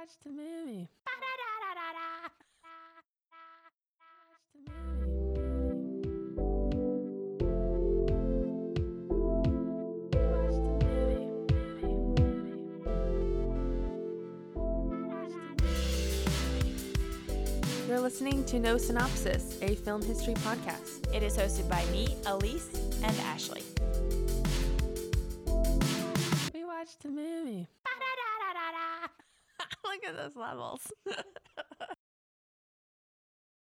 watched the movie. You're listening to No Synopsis, a film history podcast. It is hosted by me, Elise, and Ashley. We watched the movie. At those levels.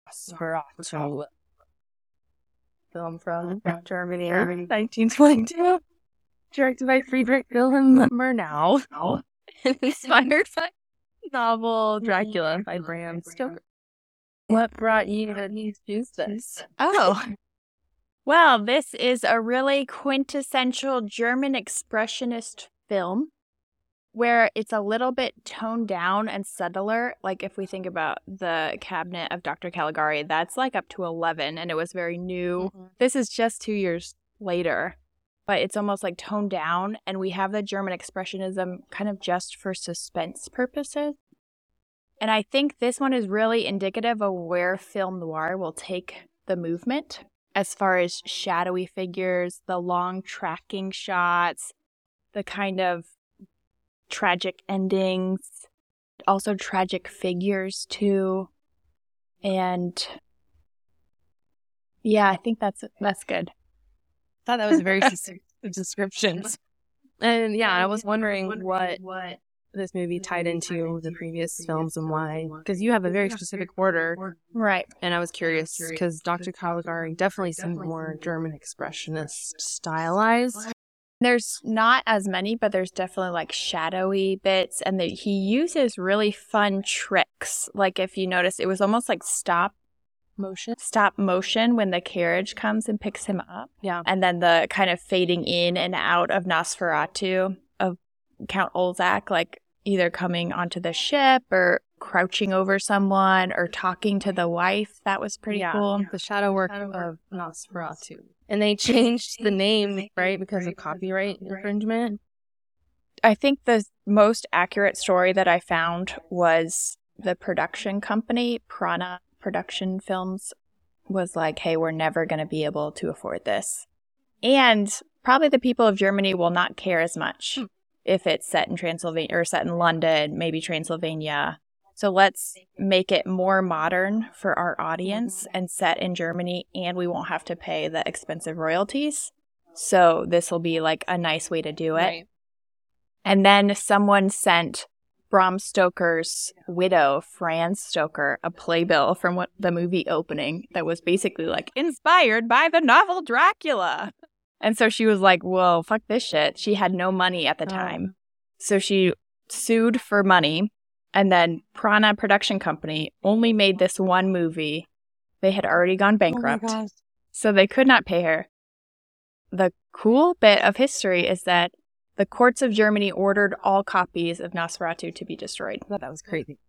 Nosferatu. Film from Germany, 1922. Directed by Friedrich Wilhelm Murnau. Inspired by novel Dracula by Bram Stoker. What brought you to choose this? Oh. Well, this is a really quintessential German expressionist film where it's a little bit toned down and subtler. Like if we think about the cabinet of Dr. Caligari, that's like up to 11 and it was very new. Mm-hmm. This is just two years later, but it's almost like toned down. And we have the German expressionism kind of just for suspense purposes. And I think this one is really indicative of where film noir will take the movement as far as shadowy figures, the long tracking shots, the kind of tragic endings, also tragic figures too. And yeah, I think that's that's good. I thought that was a very specific description. And yeah, I was wondering what what this movie tied into the previous films and why. Because you have a very specific order, Right. and I was curious because Dr. Caligari definitely seemed more German expressionist stylized. There's not as many, but there's definitely like shadowy bits, and that he uses really fun tricks. Like if you notice, it was almost like stop Motion. stop motion when the carriage comes and picks him up, Yeah. and then the kind of fading in and out of Nosferatu of Count Orlok, like either coming onto the ship or crouching over someone or talking to the wife. That was pretty yeah. cool. The shadow work of Nosferatu. And they changed the name, right, because of copyright infringement. I think the most accurate story that I found was the production company, Prana Production Films, was like, hey, we're never going to be able to afford this. And probably the people of Germany will not care as much hmm. if it's set in Transylvania or set in London, maybe Transylvania. So let's make it more modern for our audience mm-hmm. and set in Germany, and we won't have to pay the expensive royalties. So this will be like a nice way to do it. Right. And then someone sent Bram Stoker's widow, Fran Stoker, a playbill from what the movie opening that was basically like inspired by the novel Dracula. And so she was like, Whoa, fuck this shit. She had no money at the Oh. time. So she sued for money. And then Prana Production Company only made this one movie. They had already gone oh bankrupt. gosh. So they could not pay her. The cool bit of history is that the courts of Germany ordered all copies of Nosferatu to be destroyed. I thought that was crazy.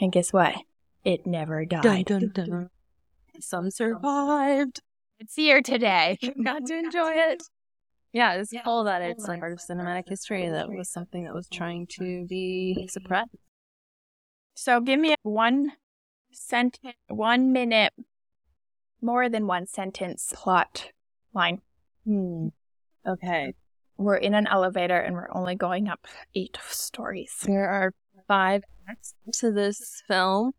And guess what? It never died. Dun, dun, dun. Some survived. It's here today. Got to enjoy it. Yeah, it's cool that it's like part of cinematic history that was something that was trying to be suppressed. So give me one sentence, one minute, more than one sentence plot line. Hmm. Okay. We're in an elevator and we're only going up eight stories. There are five acts to this film,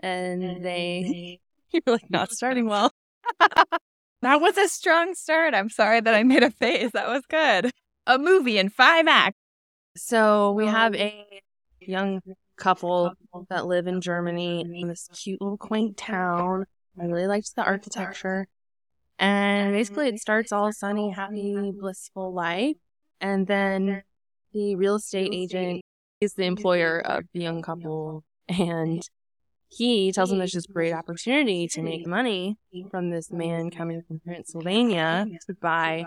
and they you're like not starting well. That was a strong start. I'm sorry that I made a face. That was good. A movie in five acts. So we have a young couple that live in Germany in this cute little quaint town. I really liked the architecture. And basically it starts all sunny, happy, blissful life. And then the real estate agent is the employer of the young couple and he tells them there's this great opportunity to make money from this man coming from Pennsylvania to buy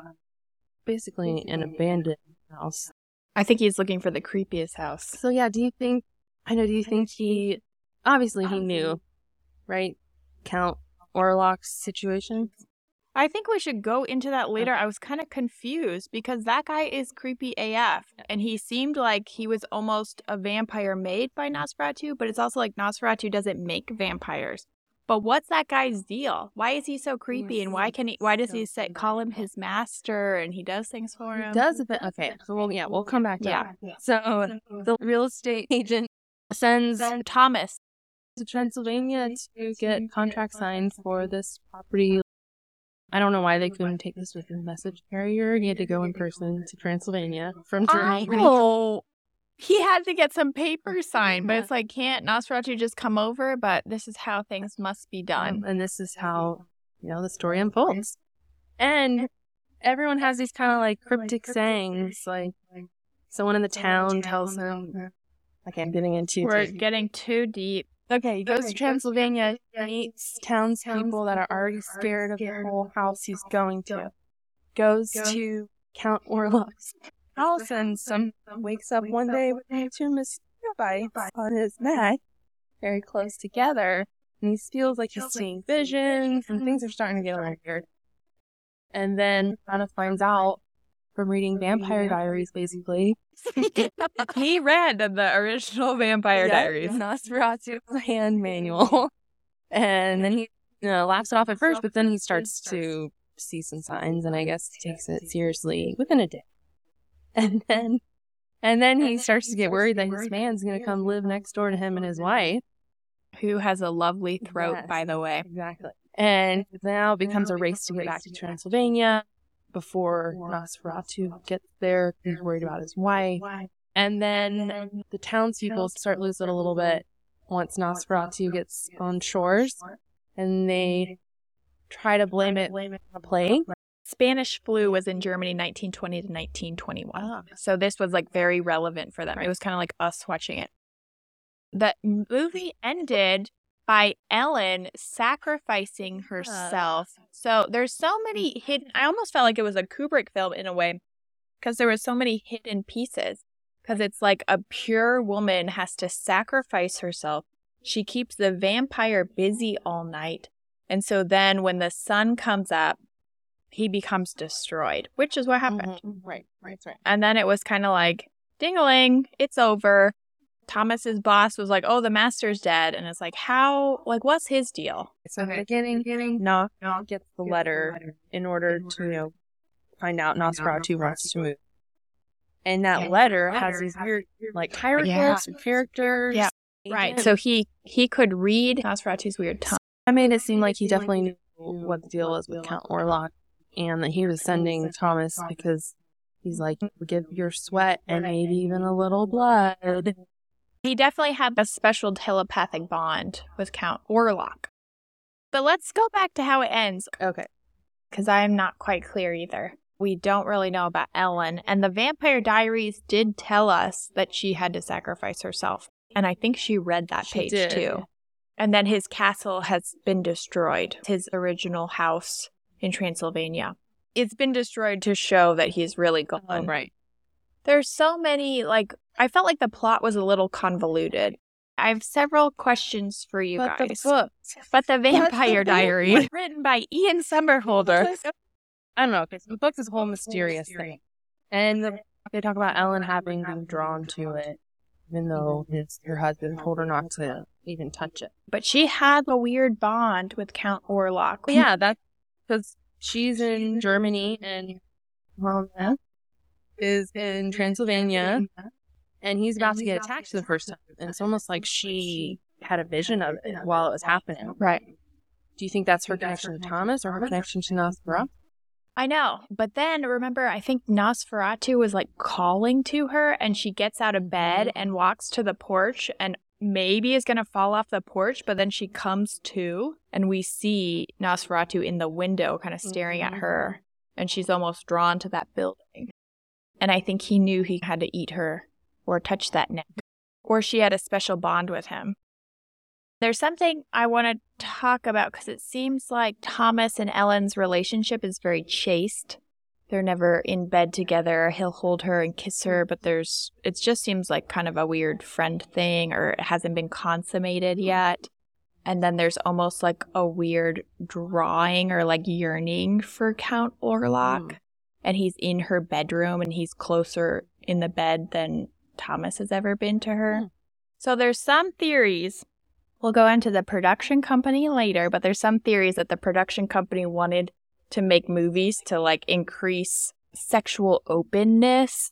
basically an abandoned house I think he's looking for the creepiest house. so yeah, do you think I know, do you think he obviously he knew, right? Count Orlok's situation? I think we should go into that later. I was kind of confused because that guy is creepy AF and he seemed like he was almost a vampire made by Nosferatu, but it's also like Nosferatu doesn't make vampires. But what's that guy's deal? Why is he so creepy and why can he why does he say call him his master and he does things for him? He does a bit. Okay, so we'll, yeah, we'll come back to Yeah. that. So the real estate agent sends Thomas. to Transylvania to get contract signed for this property. I don't know why they couldn't take this with a message carrier. He had to go in person to Transylvania from I Germany. know. He had to get some paper signed, but it's like, can't Nosferatu just come over? But this is how things must be done. Um, and this is how you know the story unfolds. And everyone has these kind of like cryptic sayings, like someone in the town tells him. Okay, I'm getting into. We're deep. getting too deep. Okay, he goes to Transylvania, meets townspeople that are already scared of the whole house he's going to. Goes to Count Orlok's house and some wakes up one day with two mosquito bites on his neck, very close together, and he feels like he's seeing visions and things are starting to get a little weird. And then kind of finds out from reading Vampire Diaries, basically, he read the original Vampire yeah, Diaries. Nosferatu hand manual. and then he you know, laughs it off at first, but then he starts to see some signs and I guess takes it seriously within a day. And then and then he starts to get worried that his man's gonna come live next door to him and his wife. Who has a lovely throat, Yes. by the way. Exactly. And now it becomes a race to get back to Transylvania before Nosferatu gets there. He's worried about his wife. And then the townspeople start losing a little bit once Nosferatu gets on shores. And they try to blame it on a plague. Spanish flu was in Germany 1920 to 1921. Ah. So this was like very relevant for them. It was kind of like us watching it. The movie ended by Ellen sacrificing herself. So there's so many hidden I almost felt like it was a Kubrick film in a way because there was so many hidden pieces because it's like a pure woman has to sacrifice herself. She keeps the vampire busy all night. And so then when the sun comes up, he becomes destroyed, which is what happened. Mhm. Right, right, right. And then it was kind of like, ding-a-ling, it's over. Thomas's boss was like, "Oh, the master's dead," and it's like, "How? Like, what's his deal?" So in the beginning, beginning, Knock gets the letter in order to, you know, find out Nosferatu wants to move. And that letter has these weird, like, hieroglyphs and characters. Yeah. Right. So he he could read Nosferatu's weird tongue. I made it seem like he definitely knew what the deal was with Count Orlok and that he was sending Thomas because he's like, give your sweat and maybe even a little blood. He definitely had a special telepathic bond with Count Orlok. But let's go back to how it ends Okay. because I'm not quite clear either. We don't really know about Ellen, and the Vampire Diaries did tell us that she had to sacrifice herself. And I think she read that She page did. too. And then his castle has been destroyed, his original house in Transylvania. It's been destroyed to show that he's really gone. Oh, right. There's so many, like, I felt like the plot was a little convoluted. I have several questions for you But guys. the book. But the Vampire book. Diaries, written by Ian Somerhalder. I don't know. because the book's this whole mysterious thing. And the, they talk about Ellen having been drawn to it, even though mm-hmm. his her husband told her not to even touch it. But she had a weird bond with Count Orlok. Yeah, that's because she's in Germany and is in Transylvania, and he's about to get attacked for the first time. And it's almost like she had a vision of it while it was happening. Right. Do you think that's her connection to Thomas or her connection to Nosferatu? I know. But then remember, I think Nosferatu was like calling to her, and she gets out of bed and walks to the porch and maybe is going to fall off the porch, but then she comes to, and we see Nosferatu in the window kind of staring at Mhm. her, and she's almost drawn to that building. And I think he knew he had to eat her or touch that neck, or she had a special bond with him. There's something I want to talk about because it seems like Thomas and Ellen's relationship is very chaste. They're never in bed together. He'll hold her and kiss her, but there's it just seems like kind of a weird friend thing or it hasn't been consummated yet. And then there's almost like a weird drawing or like yearning for Count Orlok. Mm. And he's in her bedroom and he's closer in the bed than Thomas has ever been to her. Hmm. So there's some theories. We'll go into the production company later, but there's some theories that the production company wanted to make movies to like increase sexual openness,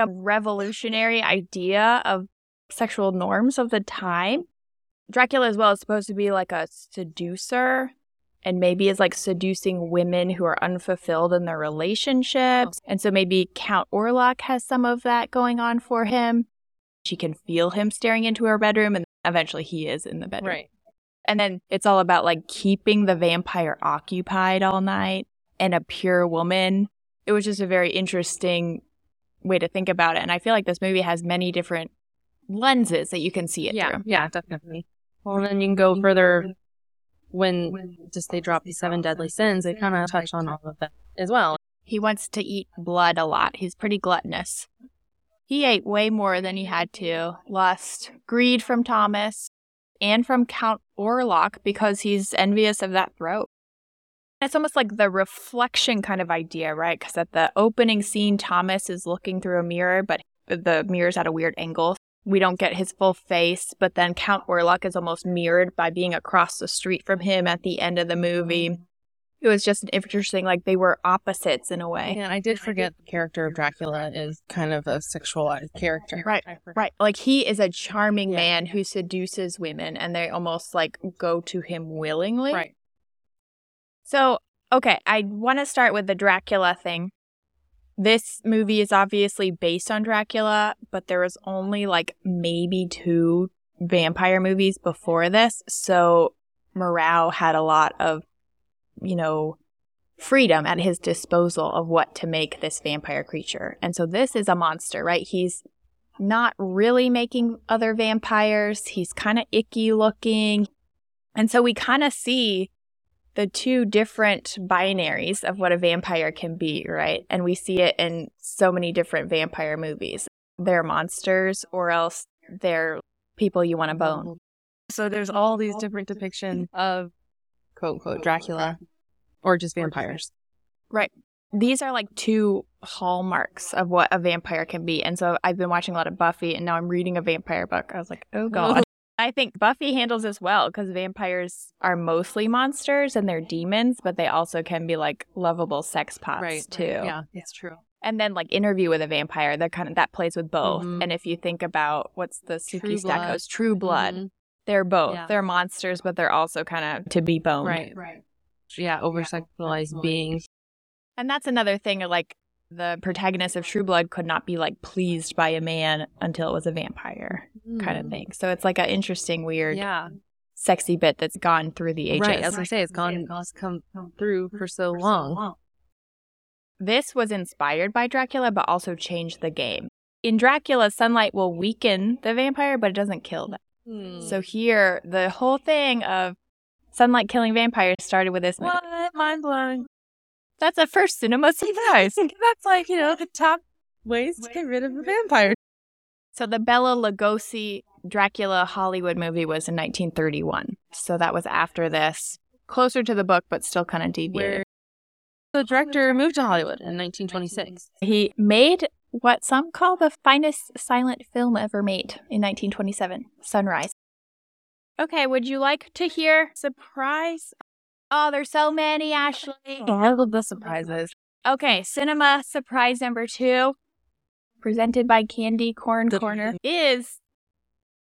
a revolutionary idea of sexual norms of the time. Dracula as well is supposed to be like a seducer and maybe is like seducing women who are unfulfilled in their relationships. And so maybe Count Orlok has some of that going on for him. She can feel him staring into her bedroom and eventually he is in the bedroom. Right. And then it's all about like keeping the vampire occupied all night and a pure woman. It was just a very interesting way to think about it. And I feel like this movie has many different lenses that you can see it Yeah. through. Yeah, definitely. Well, then you can go further when just they drop the seven deadly sins. They kind of touch on all of that as well. He wants to eat blood a lot. He's pretty gluttonous. He ate way more than he had to. Lust, greed from Thomas, and from Count Orlok because he's envious of that throat. It's almost like the reflection kind of idea, right? Because at the opening scene, Thomas is looking through a mirror, but the mirror's at a weird angle. We don't get his full face, but then Count Orlok is almost mirrored by being across the street from him at the end of the movie. Mm-hmm. It was just an interesting, like they were opposites in a way. And I did forget the character of Dracula is kind of a sexualized character. Right, Right. Like he is a charming Yeah. man who seduces women and they almost like go to him willingly. Right. So, okay, I want to start with the Dracula thing. This movie is obviously based on Dracula, but there was only like maybe two vampire movies before this. So, Murnau had a lot of, you know, freedom at his disposal of what to make this vampire creature. And so, this is a monster, right? He's not really making other vampires. He's kind of icky looking. And so, we kind of see the two different binaries of what a vampire can be, right? And we see it in so many different vampire movies. They're monsters or else they're people you want to bone. Mm-hmm. So there's all these different depictions of quote unquote Dracula or just vampires. Right. These are like two hallmarks of what a vampire can be. And so I've been watching a lot of Buffy and now I'm reading a vampire book. I was like, oh God. I think Buffy handles this well because vampires are mostly monsters and they're demons, but they also can be like lovable sex pots Right. too. Yeah, it's true. And then like interview with a vampire, that kind of that plays with both. Mhm. And if you think about what's the Sookie. Stackhouse, True Blood, Mhm. they're both. Yeah. They're monsters, but they're also kind of to be boned. Right. Right. Yeah, over sexualized beings. And that's another thing. Like the protagonist of True Blood could not be like pleased by a man until it was a vampire kind of thing. So it's like an interesting, weird, Hmm. Yeah. sexy bit that's gone through the ages. Right. As I say, it's gone, it's come through for so long. This was inspired by Dracula, but also changed the game. In Dracula, sunlight will weaken the vampire, but it doesn't kill them. Hmm. So here, the whole thing of sunlight killing vampires started with this movie. what? Mind blowing. That's a first cinema surprise. That's like, you know, the top ways to get rid of a vampire. so the Bela Lugosi Dracula Hollywood movie was in 1931. So that was after this, closer to the book, but still kind of deviated. Where the director moved to Hollywood in 1926. He made what some call the finest silent film ever made in 1927, Sunrise. Okay, would you like to hear surprise? Oh, there's so many, Ashley. Oh, I love the surprises. Okay, cinema surprise number two, presented by Candy Corn Corner, is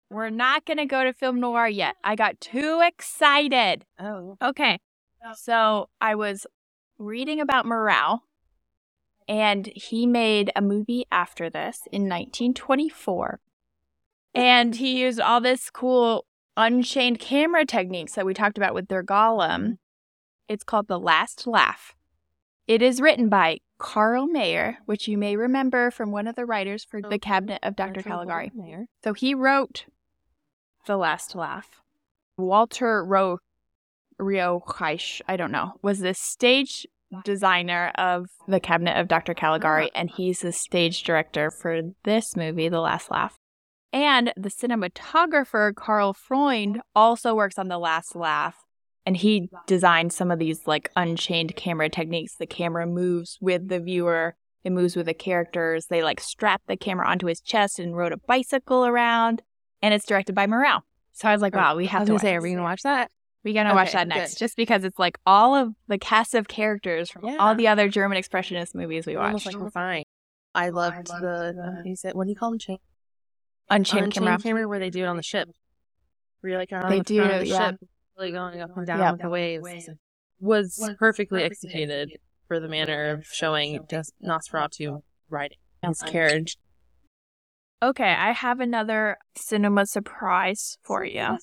we're not going to go to film noir yet. I got too excited. Oh. Okay, oh. so I was reading about Morale, and he made a movie after this in 1924. And he used all this cool unchained camera techniques that we talked about with their golem. It's called The Last Laugh. It is written by Carl Mayer, which you may remember from one of the writers for The Cabinet of Dr. Caligari. So he wrote The Last Laugh. Walter Ro Rio I don't know, was the stage designer of The Cabinet of Dr. Caligari, and he's the stage director for this movie, The Last Laugh. And the cinematographer, Carl Freund, also works on The Last Laugh. And he designed some of these like unchained camera techniques. The camera moves with the viewer, it moves with the characters. They like strap the camera onto his chest and rode a bicycle around. And it's directed by Morrell. So I was like, oh, wow, we I have to say, are we gonna watch that? We're gonna watch that next, good. just because it's like all of the cast of characters from Yeah. all the other German expressionist movies we watched Almost like we're fine. I loved the. He said, "What do you call them? Chain, Unchained unchained camera. camera, where they do it on the ship. Where you're like on They the do, the yeah. ship, really going up and down Yep. with the waves. Was perfectly executed for the manner of showing just Nosferatu riding his carriage. Okay, I have another cinema surprise for you.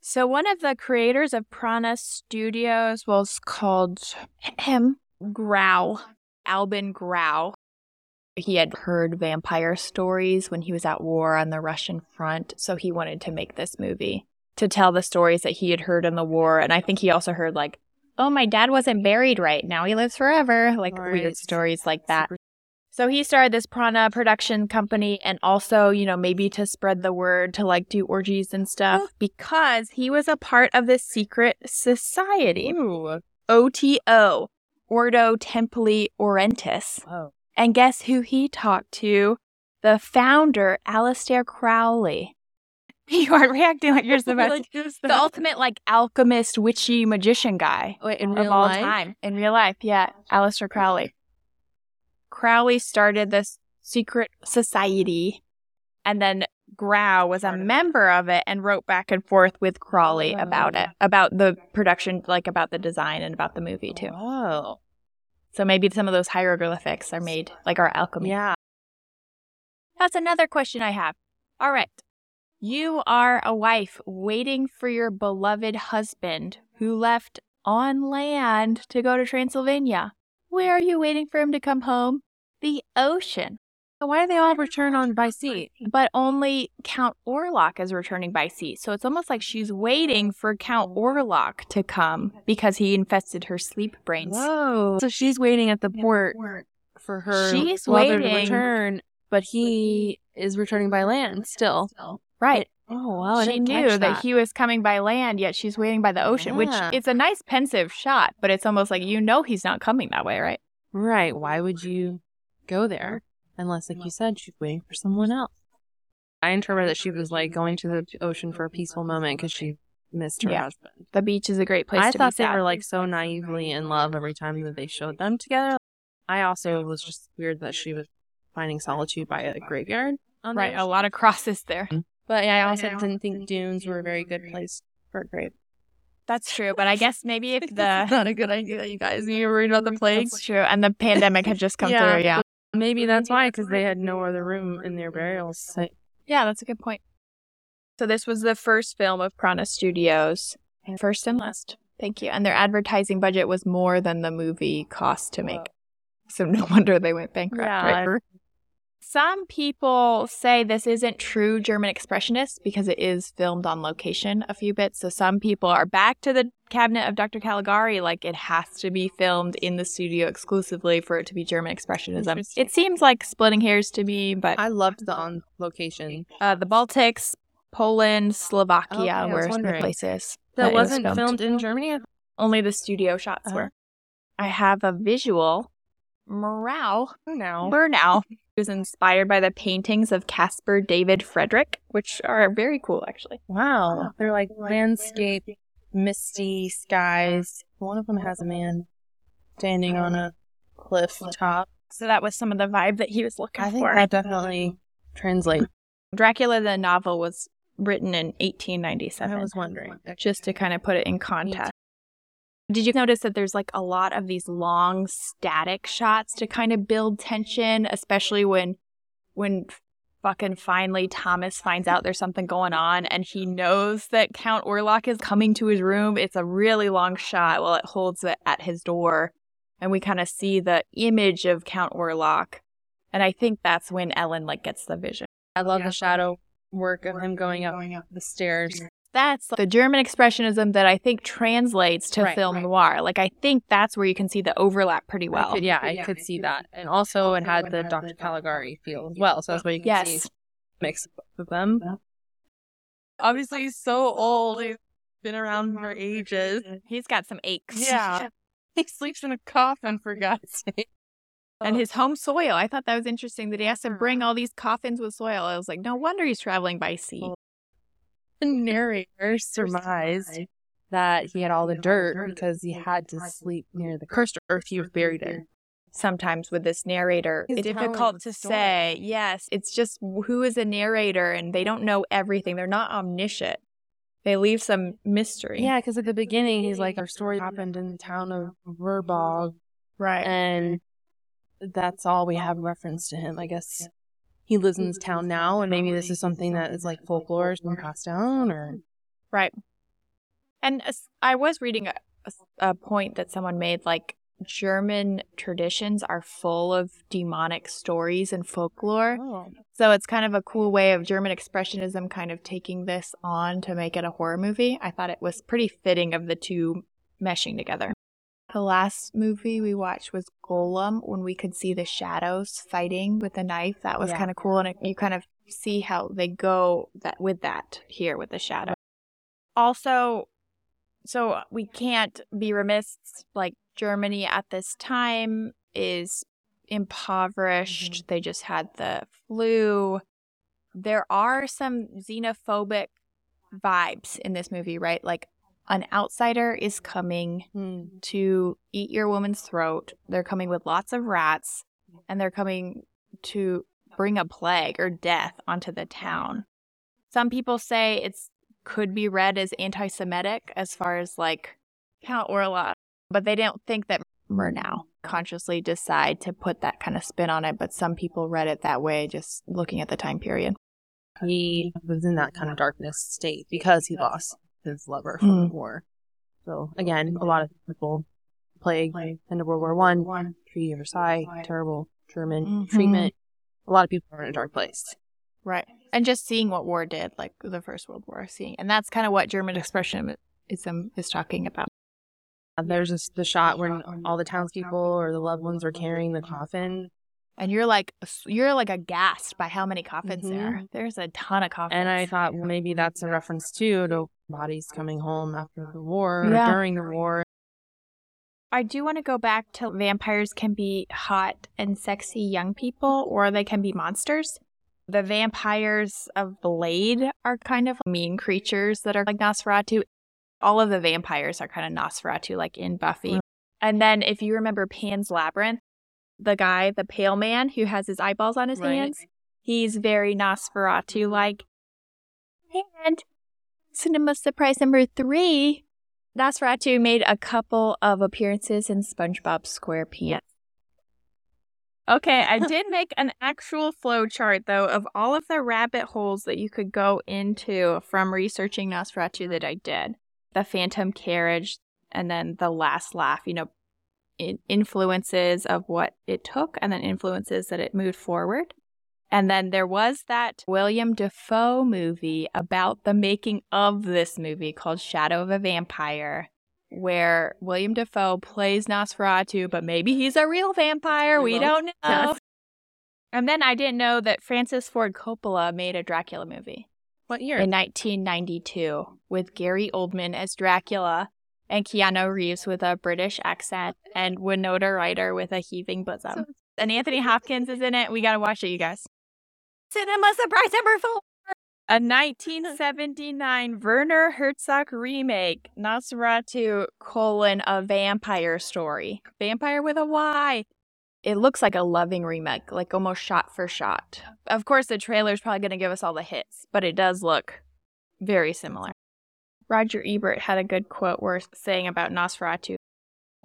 So one of the creators of Prana Studios was called him Grau, Albin Grau. He had heard vampire stories when he was at war on the Russian front, so he wanted to make this movie to tell the stories that he had heard in the war. And I think he also heard like, "Oh, my dad wasn't buried right now; he lives forever," like weird stories like that. Super- So he started this Prana production company and also, you know, maybe to spread the word to like do orgies and stuff oh. because he was a part of this secret society, Ooh. OTO, Ordo Templi Orientis. Oh. And guess who he talked to? The founder, Aleister Crowley. You are reacting like you're supposed Like, to. who's The ultimate like alchemist, witchy magician guy Wait, in of real all life? time in real life. Yeah, Aleister Crowley. Crowley started this secret society, and then Grau was a member of it and wrote back and forth with Crowley oh. about it, about the production, like about the design and about the movie too. Oh. So maybe some of those hieroglyphics are made like our alchemy. Yeah. That's another question I have. All right. You are a wife waiting for your beloved husband who left on land to go to Transylvania. Where are you waiting for him to come home? The ocean. Why do they all return on by sea? But only Count Orlok is returning by sea. So it's almost like she's waiting for Count Orlok to come because he infested her sleep brains. Whoa. So she's waiting at the port for her She's lover to return, but he is returning by land still. Right. Oh, wow. She knew catch that. he was coming by land, yet she's waiting by the ocean, which Yeah. it's a nice pensive shot, but it's almost like you know he's not coming that way, right? Right. Why would you go there? Unless, like you said, she's waiting for someone else. I interpret that she was like going to the ocean for a peaceful moment because she missed her Yeah. husband. The beach is a great place I thought they sad. were like so naively in love every time that they showed them together. I also was just weird that she was finding solitude by a graveyard. On right, a lot of crosses there. Mm-hmm. But yeah, I also didn't think dunes were a very good place for a grave. That's true, but I guess maybe if the not a good idea, you guys. You worried about the plague? That's true, and the pandemic had just come Yeah. through. Yeah, Maybe that's why, because they had no other room in their burial site. yeah, that's a good point. So this was the first film of Prana Studios, first and last. Thank you. And their advertising budget was more than the movie cost to make. So no wonder they went bankrupt. Yeah. right? Some people say this isn't true German expressionist because it is filmed on location a few bits. So some people are back to the cabinet of Dr. Caligari, like it has to be filmed in the studio exclusively for it to be German expressionism. It seems like splitting hairs to me, but I loved the on location. uh, the Baltics, Poland, Slovakia Okay, were wondering. places. That was wasn't filmed. in Germany? Only the studio shots Uh-huh. were. I have a visual. Morale No. Murnau was inspired by the paintings of Caspar David Friedrich, which are very cool, actually. Wow. They're like landscape, misty skies. One of them has a man standing on a cliff top. So that was some of the vibe that he was looking I think for. that definitely translates. Dracula the novel was written in 1897. I was wondering. just to kind of put it in context. Did you notice that there's like a lot of these long static shots to kind of build tension, especially when when fucking finally Thomas finds out there's something going on and he knows that Count Orlok is coming to his room. It's a really long shot while it holds it at his door and we kind of see the image of Count Orlok. And I think that's when Ellen like gets the vision. I love the shadow work of him going up the stairs. That's the German expressionism that I think translates to Right, film right. noir. Like I think that's where you can see the overlap pretty I well. could- yeah, I could see that. And also it had the Dr. Caligari feel as well. So that's what you can see. Yes. mix of them. Obviously, he's so old. He's been around for ages. He's got some aches. Yeah. He sleeps in a coffin, for God's sake. and oh. his home soil. I thought that was interesting that he has to hmm. bring all these coffins with soil. I was like, no wonder he's traveling by sea. The narrator surmised that he had all the dirt because he had to sleep near the cursed earth he was buried in. Sometimes with this narrator, it's difficult to say. Yes, it's just who is a narrator and they don't know everything. They're not omniscient. They leave some mystery. Yeah, because at the beginning, he's like, our story happened in the town of Verbog, right. and that's all we have reference to him. I guess he lives in this mm-hmm. town now, and maybe this is something that is like folklore has been passed down, or Right. And I was reading a, a- a point that someone made like German traditions are full of demonic stories and folklore. oh, So it's kind of a cool way of German expressionism kind of taking this on to make it a horror movie. I thought it was pretty fitting of the two meshing together. The last movie we watched was Golem when we could see the shadows fighting with the knife. That was Yeah. kind of cool and it, you kind of see how they go that with that here with the shadow. Also, so we can't be remiss like Germany at this time is impoverished. Mm-hmm. They just had the flu. There are some xenophobic vibes in this movie, right? Like an outsider is coming hmm. to eat your woman's throat. They're coming with lots of rats and they're coming to bring a plague or death onto the town. Some people say it's could be read as anti-Semitic as far as like Count Orla, but they don't think that Murnau consciously decide to put that kind of spin on it. But some people read it that way, just looking at the time period. he was in that kind of darkness state because he lost his lover from the Mm. war. So again, a lot of people plague end of World War One, Treaty of Versailles, terrible German Mhm. treatment. A lot of people are in a dark place. Right. And just seeing what war did, like the First World War, seeing, and that's kind of what German expressionism is talking about. There's this, the shot where all the townspeople or the loved ones are carrying the coffin, And you're like, you're like aghast by how many coffins there Mhm. are. There's a ton of coffins. and I thought well, maybe that's a reference too to bodies coming home after the war Yeah. or during the war. I do want to go back to vampires can be hot and sexy young people, or they can be monsters. The vampires of Blade are kind of mean creatures that are like Nosferatu. All of the vampires are kind of Nosferatu, like in Buffy. And then if you remember Pan's Labyrinth, the guy, the pale man who has his eyeballs on his Right. hands, he's very Nosferatu like. And cinema surprise number three Nosferatu made a couple of appearances in SpongeBob SquarePants. Okay, I did make an actual flow chart though of all of the rabbit holes that you could go into from researching Nosferatu that I did. The Phantom Carriage and then the last laugh, you know, influences of what it took and then influences that it moved forward. And then there was that Willem Dafoe movie about the making of this movie called Shadow of a Vampire, where Willem Dafoe plays Nosferatu, but maybe he's a real vampire. We don't know. yes. And then I didn't know that Francis Ford Coppola made a Dracula movie What year? in 1992 with Gary Oldman as Dracula and Keanu Reeves with a British accent and Winona Ryder with a heaving bosom. and Anthony Hopkins is in it. We got to watch it, you guys. Cinema surprise number four. A 1979 Werner Herzog remake, Nosferatu colon a vampire story. Vampire with a Y. It looks like a loving remake, like almost shot for shot. Of course, the trailer's probably going to give us all the hits, but it does look very similar. Roger Ebert had a good quote worth saying about Nosferatu.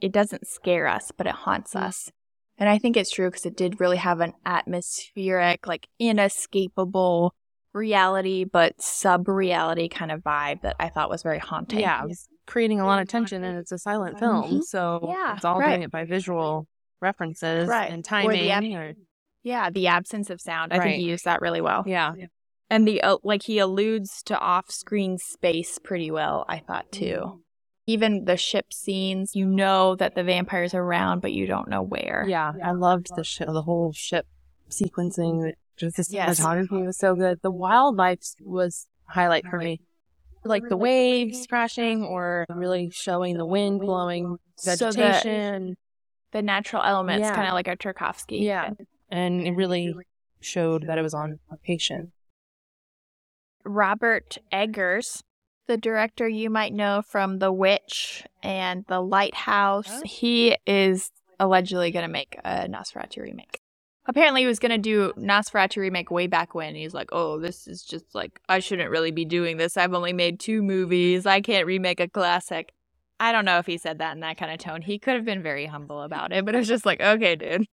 It doesn't scare us, but it haunts us. And I think it's true because it did really have an atmospheric, like inescapable reality, but sub reality kind of vibe that I thought was very haunting. yeah, it was creating a lot of tension, and it's a silent film, Mhm. so Yeah, it's all right. doing it by visual references Right. and Or the timing. ab- or- Yeah, the absence of sound. I Right. think he used that really well. yeah, And the uh, like he alludes to off-screen space pretty well, I thought too. Even the ship scenes, you know that the vampire's are around, but you don't know where. yeah. I loved the sh- the whole ship sequencing. Just the Yes. cinematography was so good. The wildlife was highlight for me. Like the waves crashing or really showing the wind blowing, So the- vegetation. The natural elements, Yeah. kind of like a Tarkovsky. yeah. And it really showed that it was on location. Robert Eggers, the director you might know from The Witch and The Lighthouse. Oh. He is allegedly going to make a Nosferatu remake. Apparently, he was going to do Nosferatu remake way back when. He's like, oh, this is just like, I shouldn't really be doing this. I've only made two movies. I can't remake a classic. I don't know if he said that in that kind of tone. He could have been very humble about it, but it was just like, okay, dude.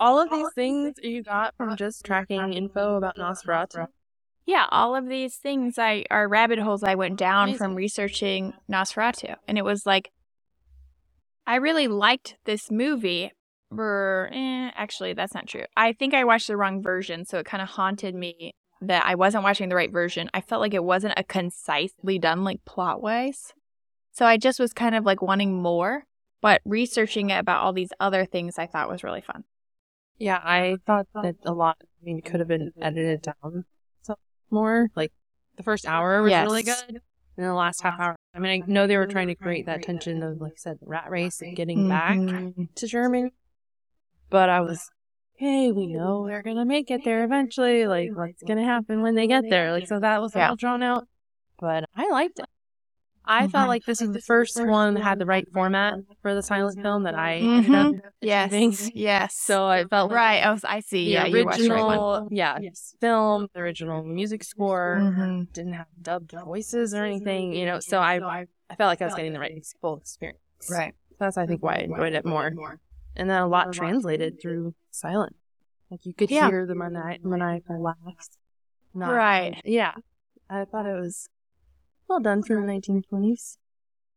All of these things you got from just tracking info about Nosferatu. Yeah, all of these things I are rabbit holes I went down Amazing. from researching Nosferatu. And it was like I really liked this movie. Brr, eh, actually, that's not true. I think I watched the wrong version, so it kind of haunted me that I wasn't watching the right version. I felt like it wasn't a concisely done like plot wise. So I just was kind of like wanting more, but researching it about all these other things I thought was really fun. Yeah, I thought that a lot. I mean, it could have been edited down some more. Like the first hour was Yes. really good, and the last half hour. I mean, I know they were trying to create that tension of, like I said, the rat race and getting back Mhm. to Germany. But I was, hey, we know they're gonna make it there eventually. Like, what's gonna happen when they get there? Like, so that was Yeah. little drawn out. But I liked it. I felt like this was the first one that had the right format for the silent film that I ended up. Yes. achieving. Yes. So I felt like Right. I was. I see. yeah. You watched right one. original, yeah, film, the original music score Mhm. didn't have dubbed voices or anything, you know. So I, I felt like I was getting the right full experience. Right. That's I think why I enjoyed it more, and then a lot translated through silent. Like you could Yeah. hear the mani- maniacal laughs. Not, Right. Yeah, I thought it was well done for the 1920s.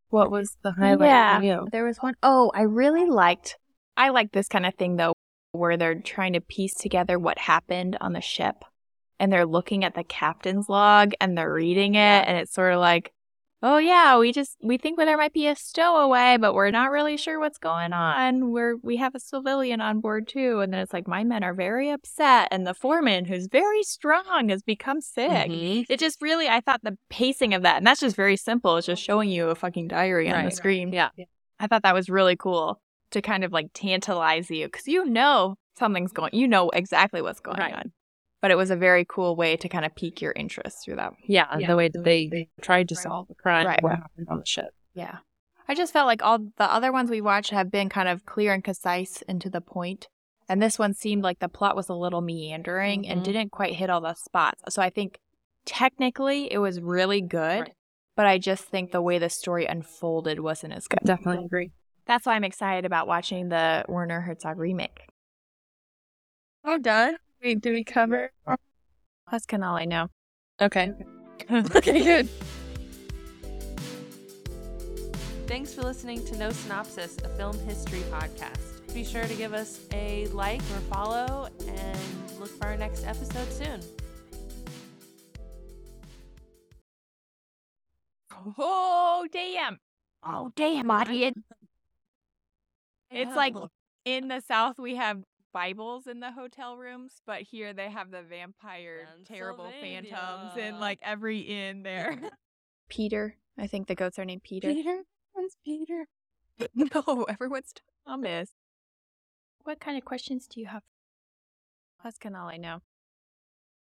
What was the highlight Yeah. for you? There was one oh I really liked. I like this kind of thing though, where they're trying to piece together what happened on the ship, and they're looking at the captain's log and they're reading it, and it's sort of like. Oh yeah, we just we think there might be a stowaway, but we're not really sure what's going on. We're we have a civilian on board too, and then it's like my men are very upset, and the foreman, who's very strong, has become sick. Mhm. It just really, I thought the pacing of that, and that's just very simple. It's just showing you a fucking diary on the Right. screen. Yeah. I thought that was really cool to kind of like tantalize you because you know something's going, you know exactly what's going Right. on. But it was a very cool way to kind of pique your interest through that. Yeah, the way that they tried to solve the crime, Right. what happened on the ship. Yeah. I just felt like all the other ones we watched have been kind of clear and concise and to the point. And this one seemed like the plot was a little meandering and Mhm. didn't quite hit all the spots. So I think technically it was really good, Right. but I just think the way the story unfolded wasn't as good. Definitely agree. That's why I'm excited about watching the Werner Herzog remake. I'm done. Wait, did we cover? That's kind of all I know. Okay. okay, good. Thanks for listening to No Synopsis, a film history podcast. Be sure to give us a like or follow and look for our next episode soon. Oh, damn. Oh, damn, audience. It's like in the South, we have Bibles in the hotel rooms, but here they have the vampire, terrible phantoms in like every inn there. Peter. I think the goats are named Peter. Peter. When's Peter? no, everyone's Thomas. What kind of questions do you have? That's kind of all I know.